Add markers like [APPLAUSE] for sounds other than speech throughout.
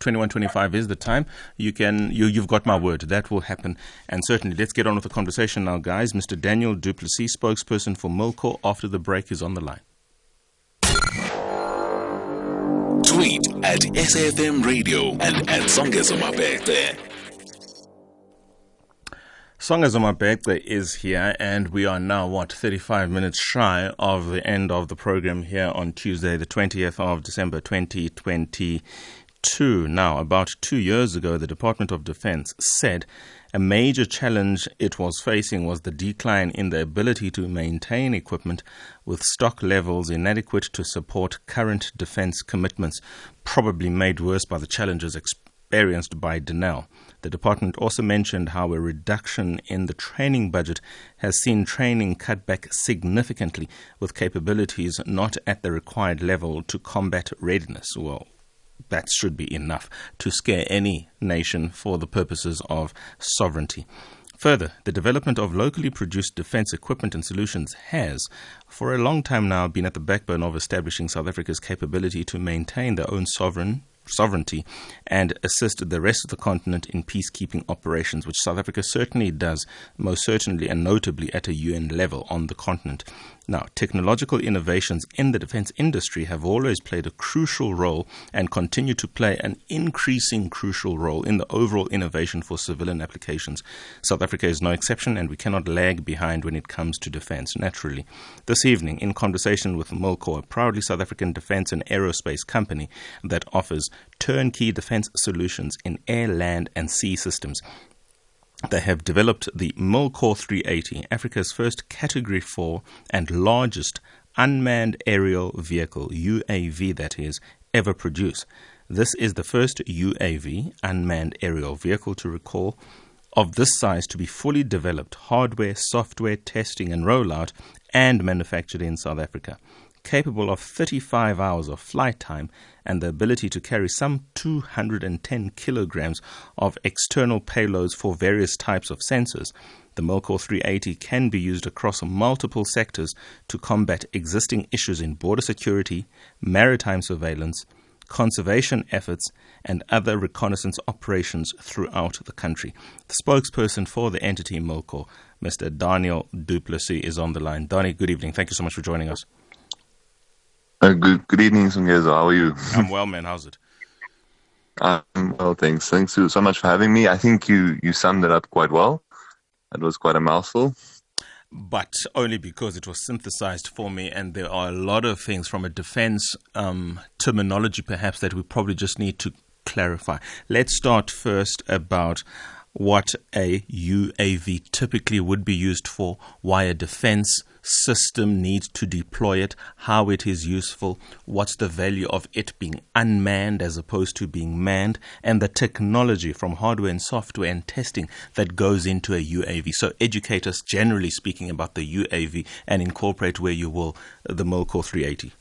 2125 is the time. You can, you, you've got my word. That will happen. And certainly, let's get on with the conversation now, guys. Mr. Daniel du Plessis, spokesperson for Milkor, after the break is on the line. Tweet at SAFM Radio and at Songezo Mabete. Songezo Mabete is here, and we are now, what, 35 minutes shy of the end of the program here on Tuesday, the 20th of December 2020 two now, about two years ago, the Department of Defense said a major challenge it was facing was the decline in the ability to maintain equipment with stock levels inadequate to support current defense commitments, probably made worse by the challenges experienced by Denel. The department also mentioned how a reduction in the training budget has seen training cut back significantly, with capabilities not at the required level to combat readiness. Well, that should be enough to scare any nation for the purposes of sovereignty. Further, the development of locally produced defense equipment and solutions has, for a long time now, been at the backbone of establishing South Africa's capability to maintain their own sovereign sovereignty and assist the rest of the continent in peacekeeping operations, which South Africa certainly does, most certainly and notably at a UN level on the continent. Now, technological innovations in the defense industry have always played a crucial role and continue to play an increasing crucial role in the overall innovation for civilian applications. South Africa is no exception, and we cannot lag behind when it comes to defense, naturally. This evening, in conversation with Milkor, a proudly South African defense and aerospace company that offers turnkey defense solutions in air, land, and sea systems, they have developed the Milkor 380, Africa's first Category 4 and largest unmanned aerial vehicle, UAV that is, ever produced. This is the first UAV, unmanned aerial vehicle, to recall of this size to be fully developed, hardware, software testing and rollout, and manufactured in South Africa capable of 35 hours of flight time and the ability to carry some 210 kilograms of external payloads for various types of sensors. The Milkor 380 can be used across multiple sectors to combat existing issues in border security, maritime surveillance, conservation efforts, and other reconnaissance operations throughout the country. The spokesperson for the entity Milkor, Mr. Daniel du Plessis, is on the line. Donnie, good evening. Thank you so much for joining us. Uh, good, good evening, Songezo. How are you? I'm well, man. How's it? I'm well, thanks. Thanks so much for having me. I think you, you summed it up quite well. That was quite a mouthful. But only because it was synthesized for me, and there are a lot of things from a defense um, terminology, perhaps, that we probably just need to clarify. Let's start first about what a UAV typically would be used for, why a defense system needs to deploy it, how it is useful, what's the value of it being unmanned as opposed to being manned, and the technology from hardware and software and testing that goes into a UAV. So educate us generally speaking about the UAV and incorporate where you will the Milkor 380.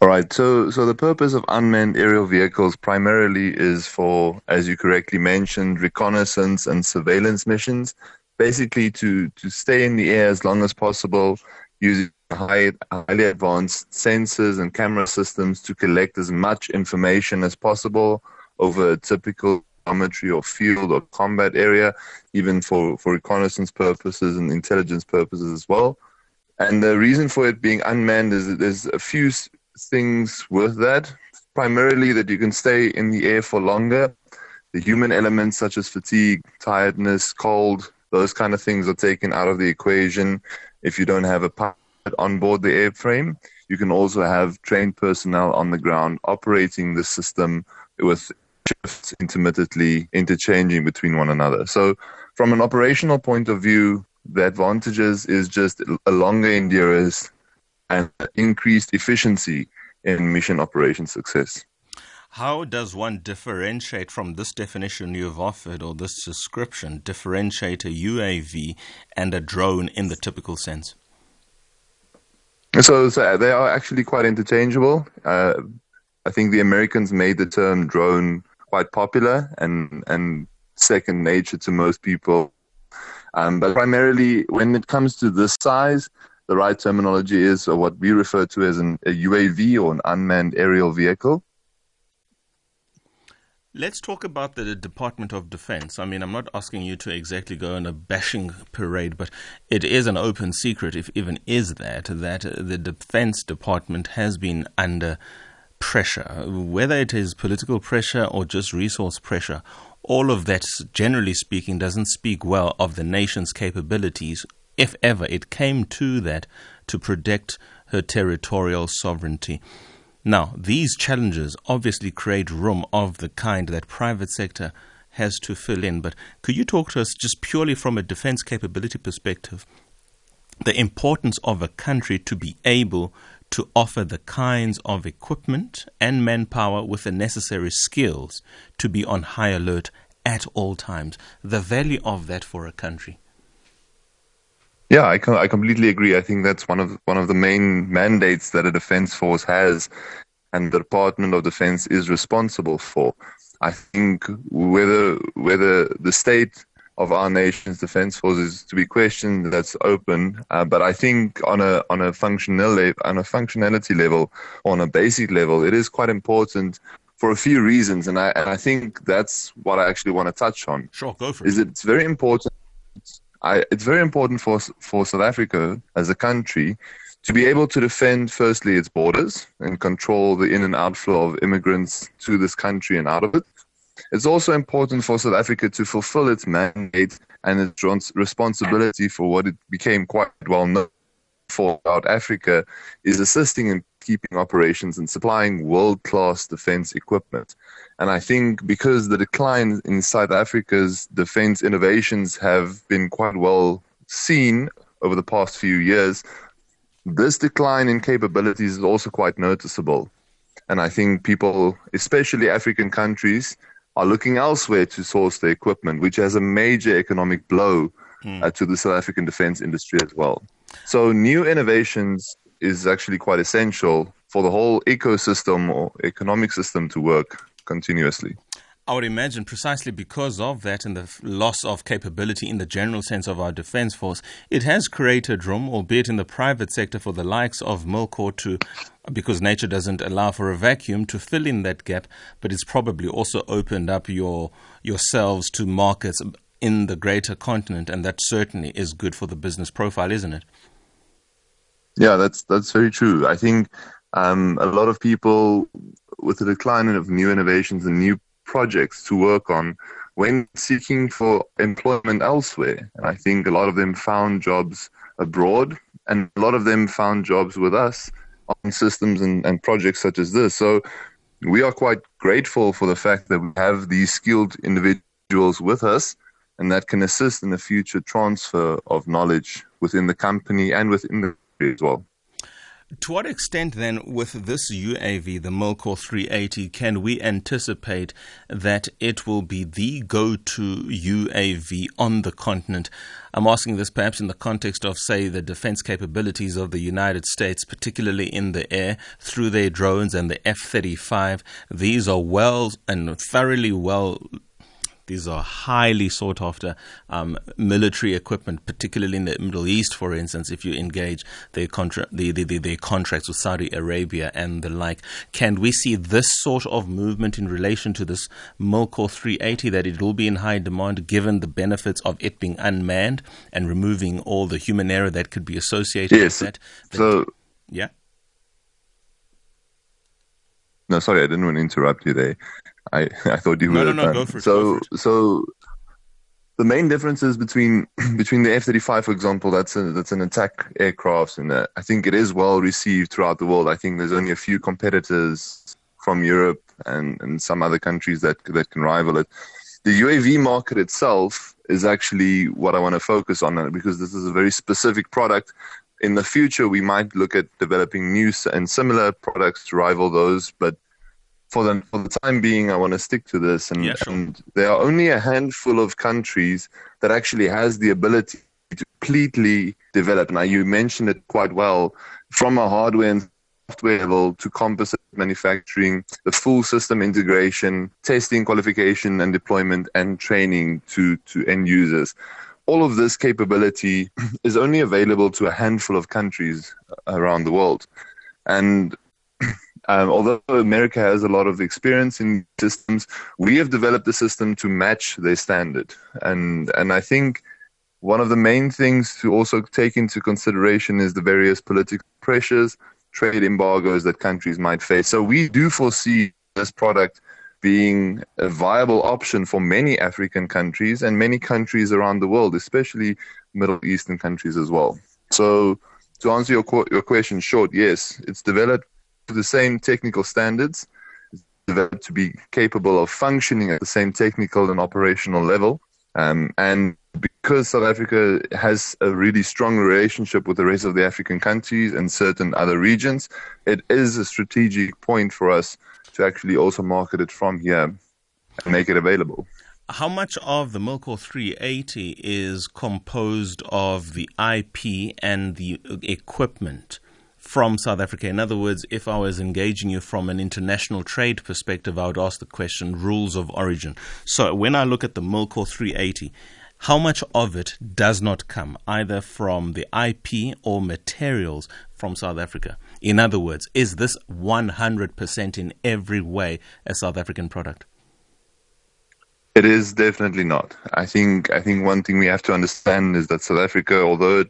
All right. So, so the purpose of unmanned aerial vehicles primarily is for, as you correctly mentioned, reconnaissance and surveillance missions. Basically, to to stay in the air as long as possible, using high, highly advanced sensors and camera systems to collect as much information as possible over a typical geometry or field or combat area, even for, for reconnaissance purposes and intelligence purposes as well. And the reason for it being unmanned is that there's a few things with that. Primarily that you can stay in the air for longer. The human elements such as fatigue, tiredness, cold, those kind of things are taken out of the equation if you don't have a pilot on board the airframe. You can also have trained personnel on the ground operating the system with shifts intermittently interchanging between one another. So, from an operational point of view, the advantages is just a longer endurance and increased efficiency in mission operation success. How does one differentiate from this definition you've offered or this description, differentiate a UAV and a drone in the typical sense? So, so they are actually quite interchangeable. Uh, I think the Americans made the term drone quite popular and, and second nature to most people. Um, but primarily, when it comes to this size, the right terminology is what we refer to as an, a UAV or an unmanned aerial vehicle. Let's talk about the Department of Defense. I mean, I'm not asking you to exactly go on a bashing parade, but it is an open secret, if even is that, that the Defense Department has been under pressure, whether it is political pressure or just resource pressure. All of that, generally speaking, doesn't speak well of the nation's capabilities, if ever it came to that, to protect her territorial sovereignty. Now, these challenges obviously create room of the kind that private sector has to fill in. But could you talk to us just purely from a defense capability perspective, the importance of a country to be able to offer the kinds of equipment and manpower with the necessary skills to be on high alert at all times, the value of that for a country? Yeah, I, I completely agree. I think that's one of one of the main mandates that a defense force has, and the Department of Defense is responsible for. I think whether whether the state of our nation's defense force is to be questioned, that's open. Uh, but I think on a on a functional on a functionality level, on a basic level, it is quite important for a few reasons, and I and I think that's what I actually want to touch on. Sure, go for it. Is it's very important I, it's very important for for South Africa as a country to be able to defend firstly its borders and control the in and outflow of immigrants to this country and out of it. It's also important for South Africa to fulfill its mandate and its responsibility for what it became quite well known for South Africa is assisting in keeping operations and supplying world class defense equipment. And I think because the decline in South Africa's defense innovations have been quite well seen over the past few years, this decline in capabilities is also quite noticeable. And I think people, especially African countries, are looking elsewhere to source their equipment, which has a major economic blow hmm. uh, to the South African defense industry as well. So, new innovations is actually quite essential for the whole ecosystem or economic system to work continuously. I would imagine precisely because of that and the loss of capability in the general sense of our defense force, it has created room, albeit in the private sector, for the likes of Milkor to, because nature doesn't allow for a vacuum, to fill in that gap. But it's probably also opened up your yourselves to markets in the greater continent, and that certainly is good for the business profile, isn't it? Yeah, that's that's very true. I think um, a lot of people, with the decline of new innovations and new projects to work on, went seeking for employment elsewhere, and I think a lot of them found jobs abroad, and a lot of them found jobs with us on systems and, and projects such as this. So we are quite grateful for the fact that we have these skilled individuals with us and that can assist in the future transfer of knowledge within the company and within the as well. To what extent, then, with this UAV, the Milkor 380, can we anticipate that it will be the go to UAV on the continent? I'm asking this perhaps in the context of, say, the defense capabilities of the United States, particularly in the air, through their drones and the F 35. These are well and thoroughly well these are highly sought after um, military equipment, particularly in the Middle East, for instance, if you engage their, contra- the, the, the, their contracts with Saudi Arabia and the like. Can we see this sort of movement in relation to this Milkor 380 that it will be in high demand given the benefits of it being unmanned and removing all the human error that could be associated yes. with that? that so, yeah. No, sorry, I didn't want to interrupt you there. I [LAUGHS] I thought you no, would. No, no, no, go for it. So it. so the main differences between [CLEARS THROAT] between the F thirty five, for example, that's a, that's an attack aircraft, and uh, I think it is well received throughout the world. I think there's only a few competitors from Europe and, and some other countries that that can rival it. The UAV market itself is actually what I want to focus on uh, because this is a very specific product. In the future, we might look at developing new and similar products to rival those, but for the for the time being, I want to stick to this. And, yeah, sure. and there are only a handful of countries that actually has the ability to completely develop. Now, you mentioned it quite well from a hardware and software level to composite manufacturing, the full system integration, testing, qualification, and deployment, and training to to end users. All of this capability [CLEARS THROAT] is only available to a handful of countries uh, around the world. And Um, although America has a lot of experience in systems, we have developed the system to match their standard. And, and I think one of the main things to also take into consideration is the various political pressures, trade embargoes that countries might face. So we do foresee this product being a viable option for many African countries and many countries around the world, especially Middle Eastern countries as well. So, to answer your your question short, yes, it's developed to the same technical standards, developed to be capable of functioning at the same technical and operational level, um, and because South Africa has a really strong relationship with the rest of the African countries and certain other regions, it is a strategic point for us to actually also market it from here and make it available. How much of the Milkor 380 is composed of the IP and the equipment from South Africa? In other words, if I was engaging you from an international trade perspective, I would ask the question rules of origin. So when I look at the Milkor 380, how much of it does not come either from the IP or materials from South Africa? In other words, is this 100% in every way a South African product? It is definitely not. I think I think one thing we have to understand is that South Africa, although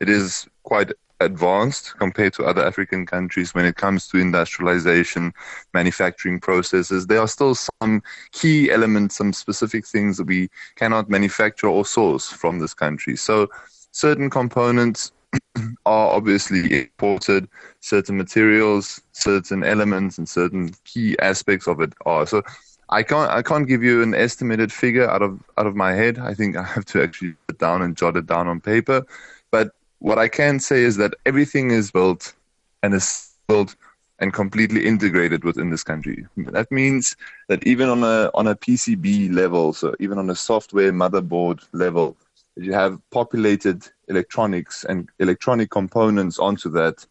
it is quite advanced compared to other African countries when it comes to industrialization, manufacturing processes, there are still some key elements, some specific things that we cannot manufacture or source from this country. So certain components [CLEARS THROAT] are obviously imported, certain materials, certain elements, and certain key aspects of it are. So I can't I can't give you an estimated figure out of out of my head. I think I have to actually sit down and jot it down on paper. But what I can say is that everything is built and is built and completely integrated within this country. That means that even on a on a PCB level, so even on a software motherboard level, you have populated electronics and electronic components onto that.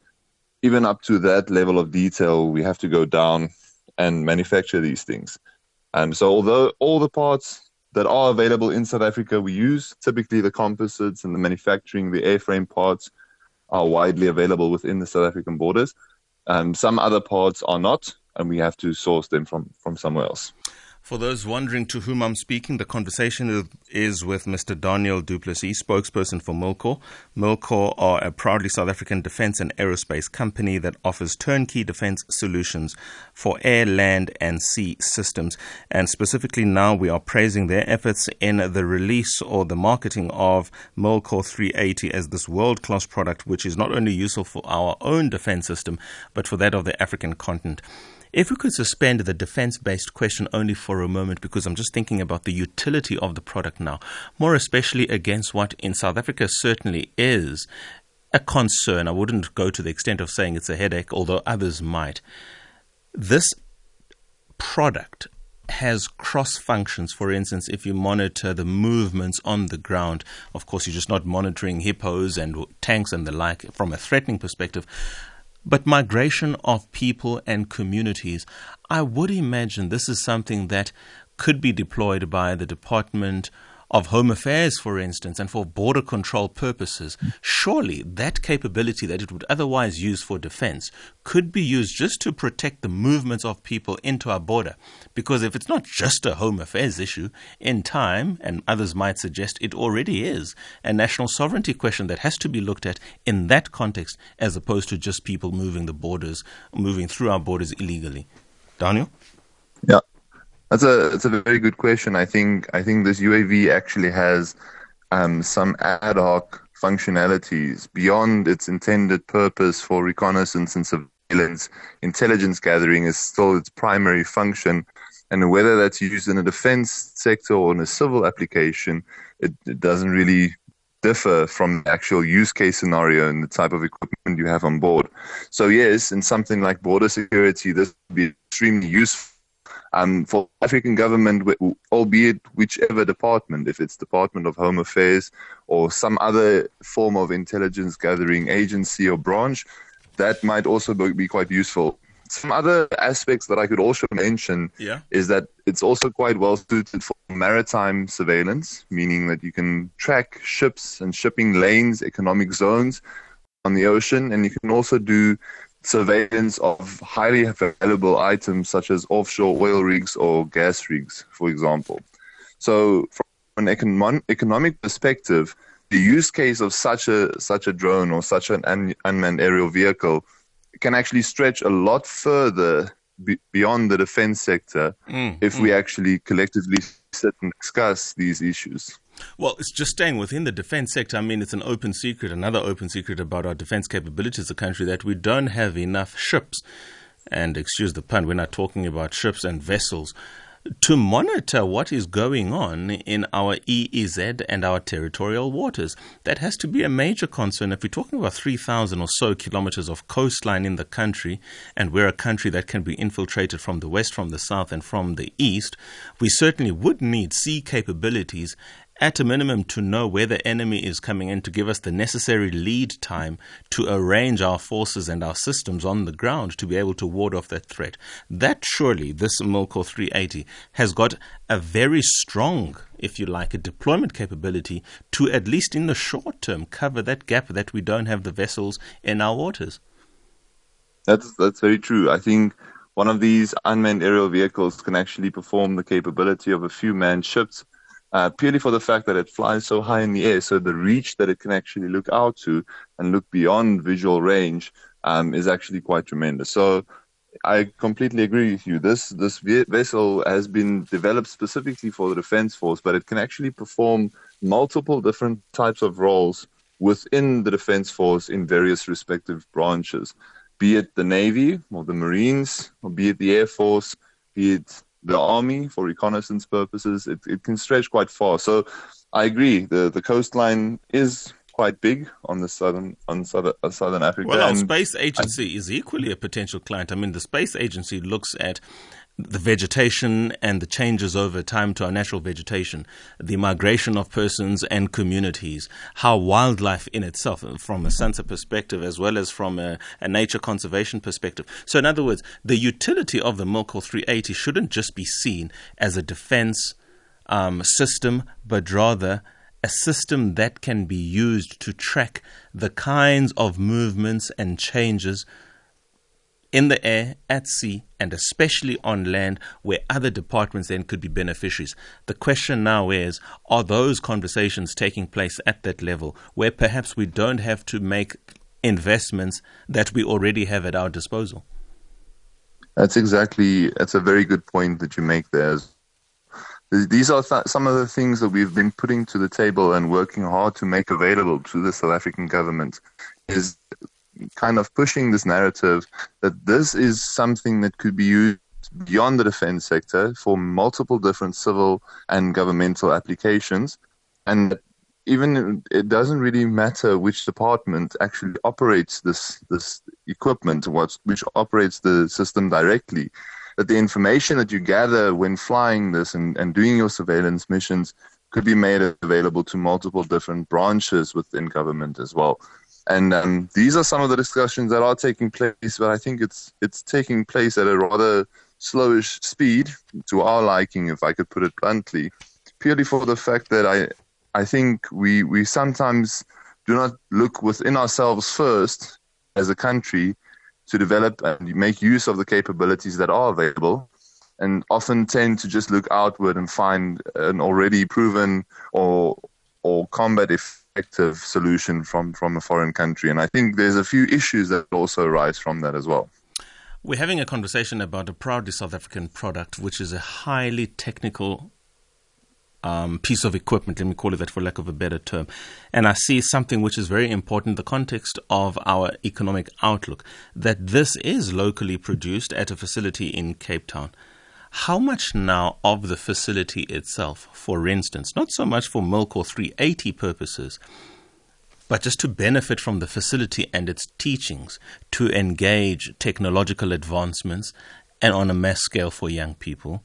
Even up to that level of detail, we have to go down and manufacture these things. Um, so although all the parts that are available in South Africa we use, typically the composites and the manufacturing, the airframe parts are widely available within the South African borders. Um, some other parts are not, and we have to source them from, from somewhere else. For those wondering to whom I'm speaking, the conversation is with Mr. Daniel du Plessis, spokesperson for Milkor. Milkor are a proudly South African defense and aerospace company that offers turnkey defense solutions for air, land, and sea systems. And specifically now, we are praising their efforts in the release or the marketing of Milkor 380 as this world class product, which is not only useful for our own defense system, but for that of the African continent. If we could suspend the defense based question only for a moment, because I'm just thinking about the utility of the product now, more especially against what in South Africa certainly is a concern. I wouldn't go to the extent of saying it's a headache, although others might. This product has cross functions. For instance, if you monitor the movements on the ground, of course, you're just not monitoring hippos and tanks and the like from a threatening perspective. But migration of people and communities, I would imagine this is something that could be deployed by the Department of Home Affairs, for instance, and for border control purposes, surely that capability that it would otherwise use for defense could be used just to protect the movements of people into our border. Because if it's not just a Home Affairs issue, in time, and others might suggest it already is, a national sovereignty question that has to be looked at in that context as opposed to just people moving the borders, moving through our borders illegally. Daniel? Yeah. That's a that's a very good question. I think I think this UAV actually has um, some ad hoc functionalities beyond its intended purpose for reconnaissance and surveillance. Intelligence gathering is still its primary function, and whether that's used in a defense sector or in a civil application, it, it doesn't really differ from the actual use case scenario and the type of equipment you have on board. So yes, in something like border security, this would be extremely useful um, for African government, albeit whichever department, if it's Department of Home Affairs or some other form of intelligence gathering agency or branch, that might also be quite useful. Some other aspects that I could also mention yeah. is that it's also quite well suited for maritime surveillance, meaning that you can track ships and shipping lanes, economic zones on the ocean, and you can also do surveillance of highly valuable items such as offshore oil rigs or gas rigs, for example. So, from an econ- economic perspective, the use case of such a such a drone or such an un- unmanned aerial vehicle can actually stretch a lot further be- beyond the defense sector mm, if mm. we actually collectively sit and discuss these issues. Well, it's just staying within the defense sector. I mean, it's an open secret, another open secret about our defense capabilities as a country that we don't have enough ships. And excuse the pun, we're not talking about ships and vessels to monitor what is going on in our EEZ and our territorial waters. That has to be a major concern. If we're talking about 3,000 or so kilometers of coastline in the country, and we're a country that can be infiltrated from the west, from the south, and from the east, we certainly would need sea capabilities at a minimum to know where the enemy is coming in to give us the necessary lead time to arrange our forces and our systems on the ground to be able to ward off that threat. That surely, this Milkor 380 has got a very strong, if you like, a deployment capability to at least in the short term cover that gap that we don't have the vessels in our waters. That's that's very true. I think one of these unmanned aerial vehicles can actually perform the capability of a few manned ships uh, purely for the fact that it flies so high in the air. So the reach that it can actually look out to and look beyond visual range um, is actually quite tremendous. So I completely agree with you. This this vessel has been developed specifically for the defense force, but it can actually perform multiple different types of roles within the defense force in various respective branches, be it the Navy or the Marines, or be it the Air Force, be it the army for reconnaissance purposes. It, it can stretch quite far. So I agree. The the coastline is quite big on the southern on southern, uh, southern Africa. Well, our space agency I, is equally a potential client. I mean, the space agency looks at the vegetation and the changes over time to our natural vegetation, the migration of persons and communities, how wildlife in itself, from a sensor perspective as well as from a, a nature conservation perspective. So, in other words, the utility of the Milkor 380 shouldn't just be seen as a defense um, system, but rather a system that can be used to track the kinds of movements and changes in the air, at sea, and especially on land where other departments then could be beneficiaries. The question now is are those conversations taking place at that level where perhaps we don't have to make investments that we already have at our disposal? That's exactly, that's a very good point that you make there. These are th- some of the things that we've been putting to the table and working hard to make available to the South African government is kind of pushing this narrative that this is something that could be used beyond the defense sector for multiple different civil and governmental applications. And even it doesn't really matter which department actually operates this this equipment, what which operates the system directly. That the information that you gather when flying this and, and doing your surveillance missions could be made available to multiple different branches within government as well. And um, these are some of the discussions that are taking place, but I think it's it's taking place at a rather slowish speed to our liking, if I could put it bluntly, purely for the fact that I I think we we sometimes do not look within ourselves first as a country to develop and make use of the capabilities that are available and often tend to just look outward and find an already proven or or combat if effective solution from, from a foreign country. And I think there's a few issues that also arise from that as well. We're having a conversation about a proudly South African product, which is a highly technical um, piece of equipment, let me call it that for lack of a better term. And I see something which is very important in the context of our economic outlook that this is locally produced at a facility in Cape Town. How much now of the facility itself, for instance, not so much for Milkor 380 purposes, but just to benefit from the facility and its teachings, to engage technological advancements and on a mass scale for young people,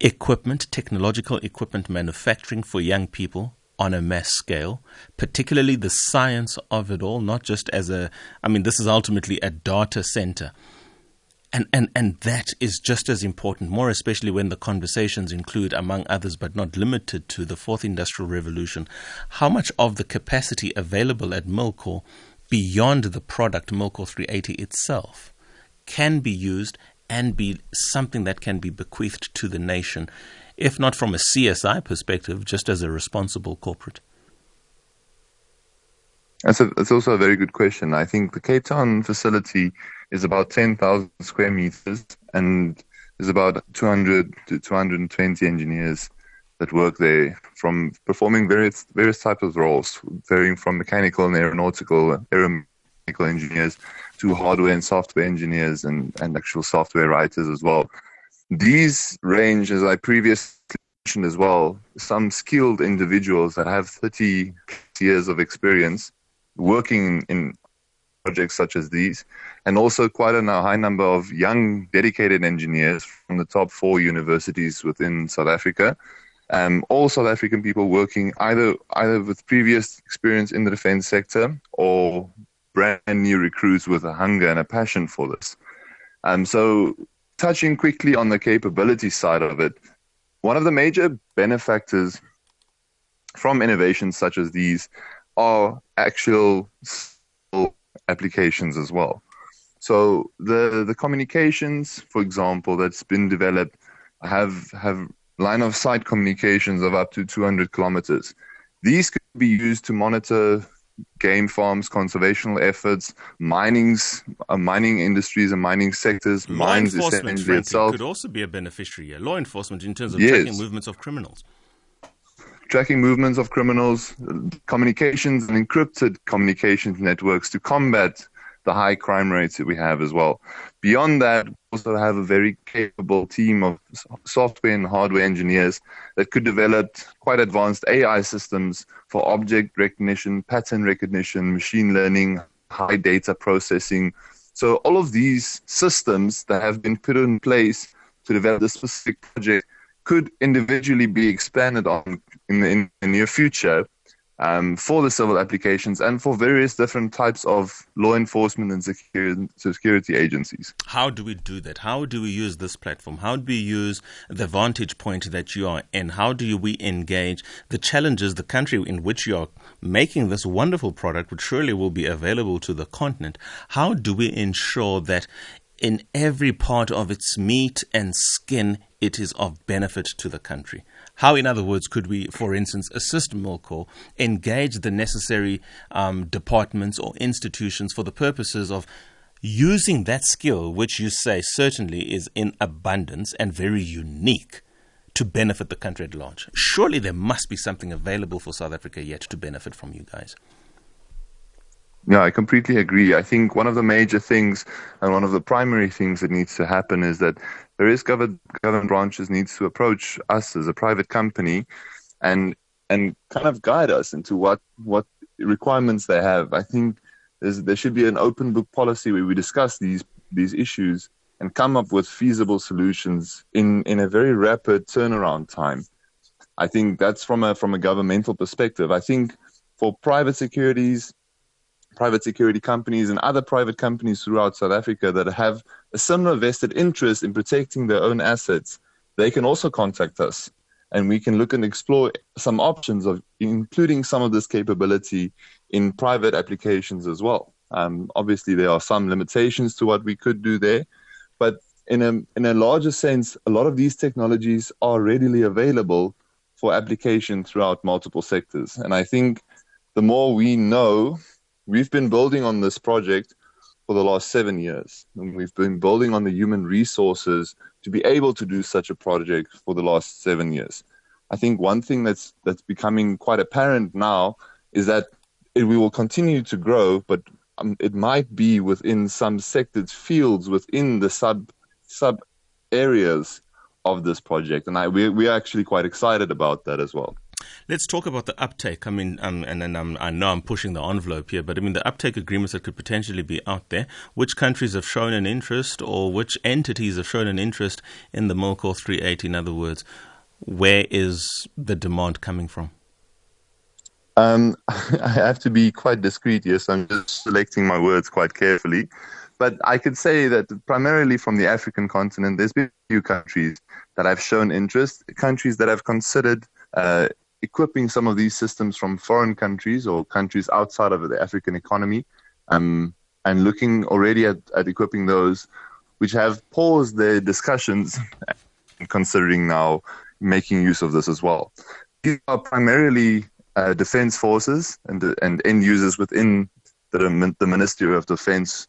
equipment, technological equipment manufacturing for young people on a mass scale, particularly the science of it all, not just as a, I mean, this is ultimately a data center and, and, and that is just as important, more especially when the conversations include, among others, but not limited to, the fourth industrial revolution. How much of the capacity available at Milkor beyond the product Milkor 380 itself can be used and be something that can be bequeathed to the nation, if not from a CSI perspective, just as a responsible corporate? That's, a, that's also a very good question. I think the Cape Town facility is about 10,000 square meters and there's about 200 to 220 engineers that work there from performing various various types of roles, varying from mechanical and aeronautical aeromechanical engineers to hardware and software engineers and, and actual software writers as well. These range, as I previously mentioned as well, some skilled individuals that have 30 years of experience working in projects such as these, and also quite a high number of young, dedicated engineers from the top four universities within South Africa. Um, all South African people working either either with previous experience in the defense sector or brand new recruits with a hunger and a passion for this. Um, so, touching quickly on the capability side of it, one of the major benefactors from innovations such as these are actual applications as well. So the the communications, for example, that's been developed have have line of sight communications of up to 200 kilometers. These could be used to monitor game farms, conservational efforts, mining's, uh, mining industries and mining sectors, Law mines enforcement essentially itself. could also be a beneficiary. Law enforcement in terms of Yes. tracking movements of criminals. Tracking movements of criminals, communications and encrypted communications networks to combat the high crime rates that we have as well. Beyond that, we also have a very capable team of software and hardware engineers that could develop quite advanced AI systems for object recognition, pattern recognition, machine learning, high data processing. So all of these systems that have been put in place to develop this specific project could individually be expanded on in the, in the near future um, for the civil applications and for various different types of law enforcement and security, security agencies. How do we do that? How do we use this platform? How do we use the vantage point that you are in? How do we engage the challenges, the country in which you are making this wonderful product, which surely will be available to the continent? How do we ensure that in every part of its meat and skin, it is of benefit to the country? How, in other words, could we, for instance, assist Milkor engage the necessary um, departments or institutions for the purposes of using that skill, which you say certainly is in abundance and very unique, to benefit the country at large? Surely there must be something available for South Africa yet to benefit from you guys. Yeah, I completely agree. I think one of the major things and one of the primary things that needs to happen is that various government government branches needs to approach us as a private company and and kind of guide us into what what requirements they have. I think there should be an open book policy where we discuss these these issues and come up with feasible solutions in in a very rapid turnaround time. I think that's from a from a governmental perspective. I think for private securities private security companies and other private companies throughout South Africa that have a similar vested interest in protecting their own assets, they can also contact us and we can look and explore some options of including some of this capability in private applications as well. Um, obviously, there are some limitations to what we could do there, but in a in a larger sense, a lot of these technologies are readily available for application throughout multiple sectors. And I think the more we know we've been building on this project for the last seven years. And we've been building on the human resources to be able to do such a project for the last seven years. I think one thing that's that's becoming quite apparent now is that it, we will continue to grow, but um, it might be within some sectors, fields within the sub sub areas of this project, and I we we're actually quite excited about that as well. Let's talk about the uptake. I mean, um, and, and um, I know I'm pushing the envelope here, but I mean, the uptake agreements that could potentially be out there. Which countries have shown an interest, or which entities have shown an interest in the Milkor 380? In other words, where is the demand coming from? Um, [LAUGHS] I have to be quite discreet so I'm just selecting my words quite carefully. But I could say that primarily from the African continent, there's been a few countries that have shown interest, countries that have considered uh, equipping some of these systems from foreign countries or countries outside of the African economy um, and looking already at, at equipping those which have paused their discussions, [LAUGHS] considering now making use of this as well. These are primarily uh, defense forces and, and end users within the, the Ministry of Defense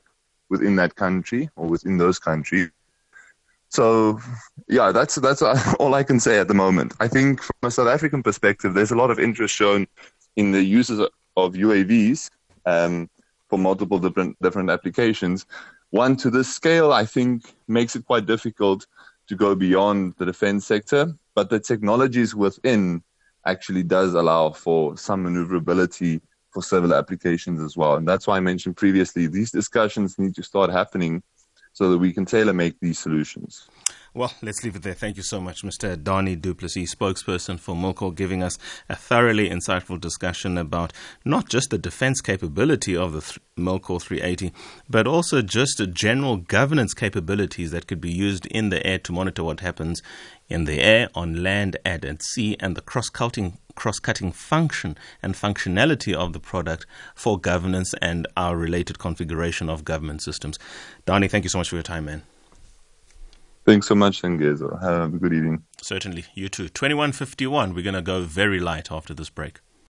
within that country or within those countries. So, yeah, that's that's [LAUGHS] all I can say at the moment. I think from a South African perspective, there's a lot of interest shown in the uses of UAVs um, for multiple different different applications. One to this scale, I think, makes it quite difficult to go beyond the defense sector, but the technologies within actually does allow for some maneuverability for civil applications as well. And that's why I mentioned previously these discussions need to start happening so that we can tailor make these solutions. Well, let's leave it there. Thank you so much, Mr. Donnie du Plessis, spokesperson for Milkor, giving us a thoroughly insightful discussion about not just the defense capability of the th- Milkor 380, but also just the general governance capabilities that could be used in the air to monitor what happens in the air, on land, and at sea, and the cross-cutting cross-cutting function and functionality of the product for governance and our related configuration of government systems. Donnie, thank you so much for your time, man. Thanks so much, Sengezo. Have a good evening. Certainly. You too. 2151. We're going to go very light after this break.